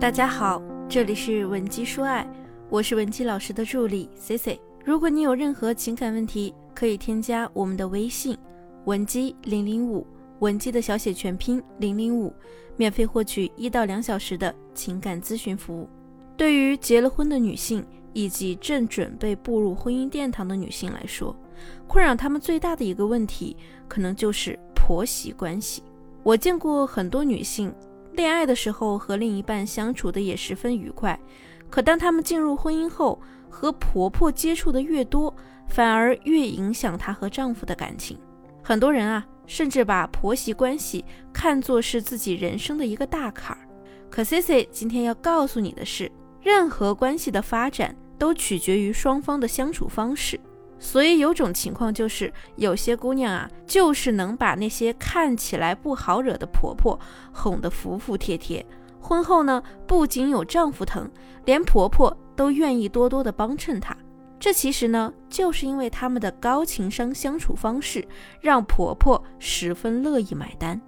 大家好，这里是文姬说爱，我是文姬老师的助理 C C。如果你有任何情感问题，可以添加我们的微信文姬零零五，文姬的小写全拼零零五，免费获取一到两小时的情感咨询服务。对于结了婚的女性以及正准备步入婚姻殿堂的女性来说，困扰她们最大的一个问题，可能就是婆媳关系。我见过很多女性。恋爱的时候和另一半相处的也十分愉快，可当他们进入婚姻后，和婆婆接触的越多，反而越影响她和丈夫的感情。很多人啊，甚至把婆媳关系看作是自己人生的一个大坎儿。可 C C 今天要告诉你的是，任何关系的发展都取决于双方的相处方式。所以有种情况就是，有些姑娘啊，就是能把那些看起来不好惹的婆婆哄得服服帖帖。婚后呢，不仅有丈夫疼，连婆婆都愿意多多的帮衬她。这其实呢，就是因为他们的高情商相处方式，让婆婆十分乐意买单。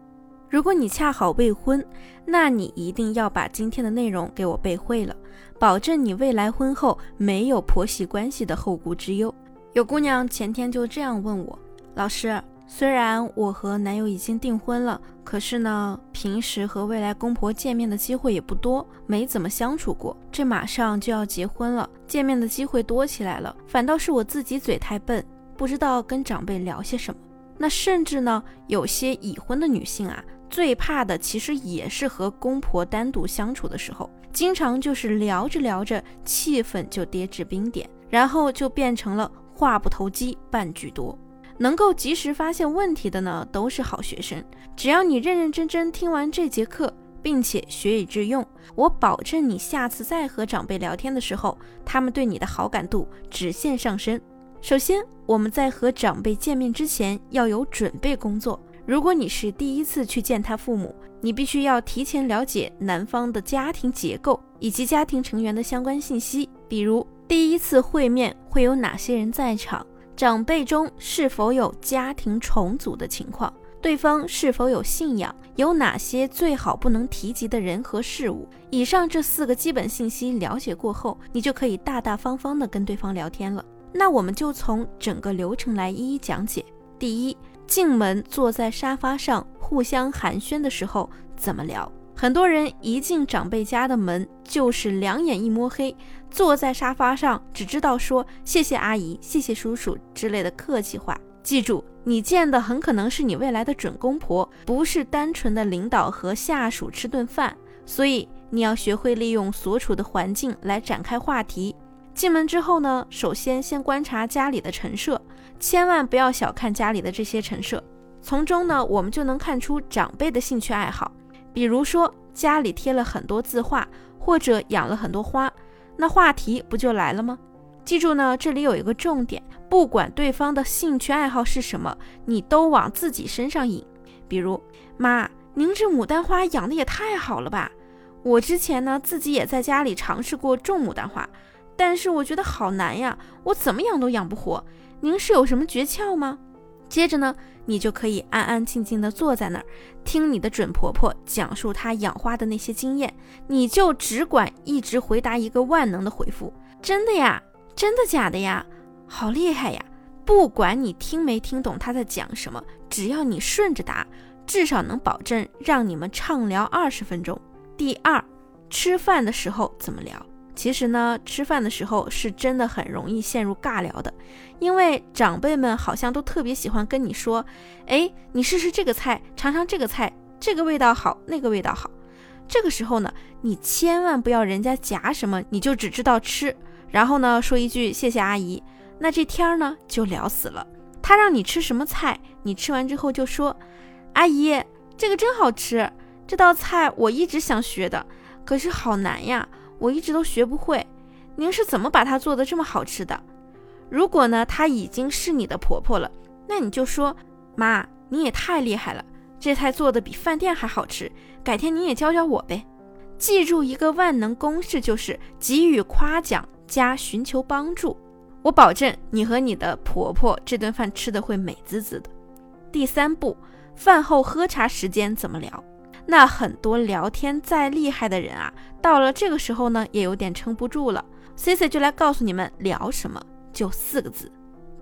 如果你恰好未婚，那你一定要把今天的内容给我背会了，保证你未来婚后没有婆媳关系的后顾之忧。有姑娘前天就这样问我：“老师，虽然我和男友已经订婚了，可是呢，平时和未来公婆见面的机会也不多，没怎么相处过。这马上就要结婚了，见面的机会多起来了，反倒是我自己嘴太笨，不知道跟长辈聊些什么。那甚至呢，有些已婚的女性啊，最怕的其实也是和公婆单独相处的时候，经常就是聊着聊着，气氛就跌至冰点，然后就变成了。”话不投机半句多，能够及时发现问题的呢，都是好学生。只要你认认真真听完这节课，并且学以致用，我保证你下次再和长辈聊天的时候，他们对你的好感度直线上升。首先，我们在和长辈见面之前要有准备工作。如果你是第一次去见他父母，你必须要提前了解男方的家庭结构以及家庭成员的相关信息，比如。第一次会面会有哪些人在场？长辈中是否有家庭重组的情况？对方是否有信仰？有哪些最好不能提及的人和事物？以上这四个基本信息了解过后，你就可以大大方方的跟对方聊天了。那我们就从整个流程来一一讲解。第一，进门坐在沙发上互相寒暄的时候怎么聊？很多人一进长辈家的门就是两眼一摸黑，坐在沙发上只知道说谢谢阿姨、谢谢叔叔之类的客气话。记住，你见的很可能是你未来的准公婆，不是单纯的领导和下属吃顿饭。所以你要学会利用所处的环境来展开话题。进门之后呢，首先先观察家里的陈设，千万不要小看家里的这些陈设，从中呢我们就能看出长辈的兴趣爱好。比如说家里贴了很多字画，或者养了很多花，那话题不就来了吗？记住呢，这里有一个重点，不管对方的兴趣爱好是什么，你都往自己身上引。比如，妈，您这牡丹花养的也太好了吧？我之前呢自己也在家里尝试过种牡丹花，但是我觉得好难呀，我怎么养都养不活。您是有什么诀窍吗？接着呢，你就可以安安静静地坐在那儿，听你的准婆婆讲述她养花的那些经验，你就只管一直回答一个万能的回复：真的呀，真的假的呀，好厉害呀！不管你听没听懂她在讲什么，只要你顺着答，至少能保证让你们畅聊二十分钟。第二，吃饭的时候怎么聊？其实呢，吃饭的时候是真的很容易陷入尬聊的，因为长辈们好像都特别喜欢跟你说：“哎，你试试这个菜，尝尝这个菜，这个味道好，那个味道好。”这个时候呢，你千万不要人家夹什么，你就只知道吃，然后呢说一句“谢谢阿姨”，那这天儿呢就聊死了。他让你吃什么菜，你吃完之后就说：“阿姨，这个真好吃，这道菜我一直想学的，可是好难呀。”我一直都学不会，您是怎么把它做的这么好吃的？如果呢，她已经是你的婆婆了，那你就说，妈，你也太厉害了，这菜做的比饭店还好吃，改天你也教教我呗。记住一个万能公式，就是给予夸奖加寻求帮助，我保证你和你的婆婆这顿饭吃的会美滋滋的。第三步，饭后喝茶时间怎么聊？那很多聊天再厉害的人啊，到了这个时候呢，也有点撑不住了。C C 就来告诉你们聊什么，就四个字：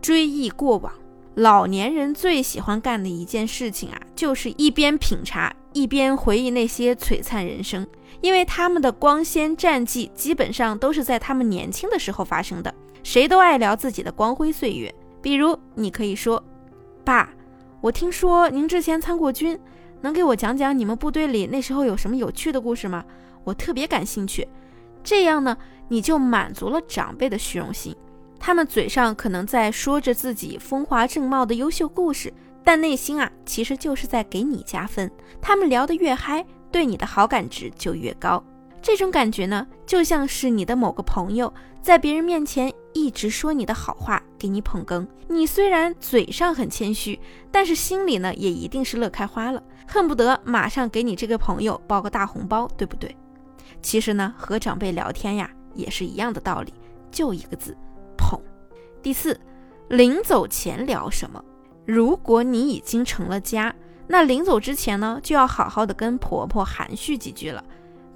追忆过往。老年人最喜欢干的一件事情啊，就是一边品茶，一边回忆那些璀璨人生，因为他们的光鲜战绩基本上都是在他们年轻的时候发生的。谁都爱聊自己的光辉岁月，比如你可以说：“爸，我听说您之前参过军。”能给我讲讲你们部队里那时候有什么有趣的故事吗？我特别感兴趣。这样呢，你就满足了长辈的虚荣心。他们嘴上可能在说着自己风华正茂的优秀故事，但内心啊，其实就是在给你加分。他们聊得越嗨，对你的好感值就越高。这种感觉呢，就像是你的某个朋友在别人面前一直说你的好话，给你捧哏。你虽然嘴上很谦虚，但是心里呢，也一定是乐开花了。恨不得马上给你这个朋友包个大红包，对不对？其实呢，和长辈聊天呀，也是一样的道理，就一个字，捧。第四，临走前聊什么？如果你已经成了家，那临走之前呢，就要好好的跟婆婆含蓄几句了。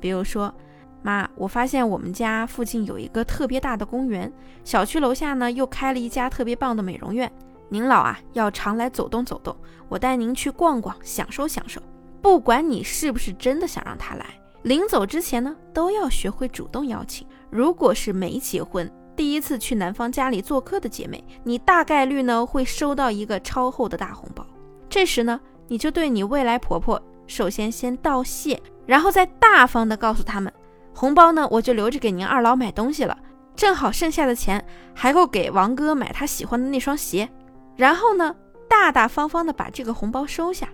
比如说，妈，我发现我们家附近有一个特别大的公园，小区楼下呢又开了一家特别棒的美容院。您老啊，要常来走动走动，我带您去逛逛，享受享受。不管你是不是真的想让他来，临走之前呢，都要学会主动邀请。如果是没结婚，第一次去男方家里做客的姐妹，你大概率呢会收到一个超厚的大红包。这时呢，你就对你未来婆婆，首先先道谢，然后再大方的告诉他们，红包呢我就留着给您二老买东西了，正好剩下的钱还够给王哥买他喜欢的那双鞋。然后呢，大大方方的把这个红包收下。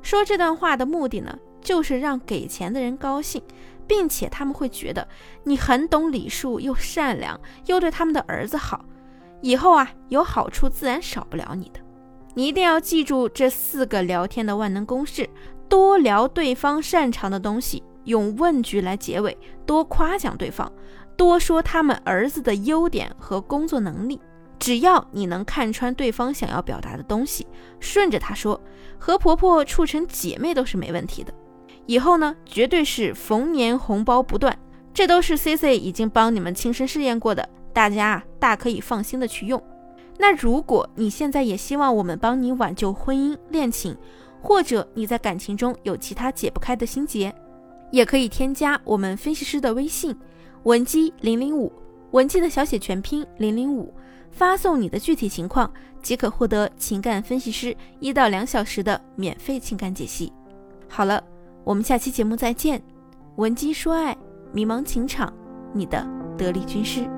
说这段话的目的呢，就是让给钱的人高兴，并且他们会觉得你很懂礼数，又善良，又对他们的儿子好，以后啊有好处自然少不了你的。你一定要记住这四个聊天的万能公式：多聊对方擅长的东西，用问句来结尾，多夸奖对方，多说他们儿子的优点和工作能力。只要你能看穿对方想要表达的东西，顺着他说，和婆婆处成姐妹都是没问题的。以后呢，绝对是逢年红包不断，这都是 C C 已经帮你们亲身试验过的，大家啊大可以放心的去用。那如果你现在也希望我们帮你挽救婚姻恋情，或者你在感情中有其他解不开的心结，也可以添加我们分析师的微信文姬零零五，文姬的小写全拼零零五。发送你的具体情况，即可获得情感分析师一到两小时的免费情感解析。好了，我们下期节目再见。文姬说爱，迷茫情场，你的得力军师。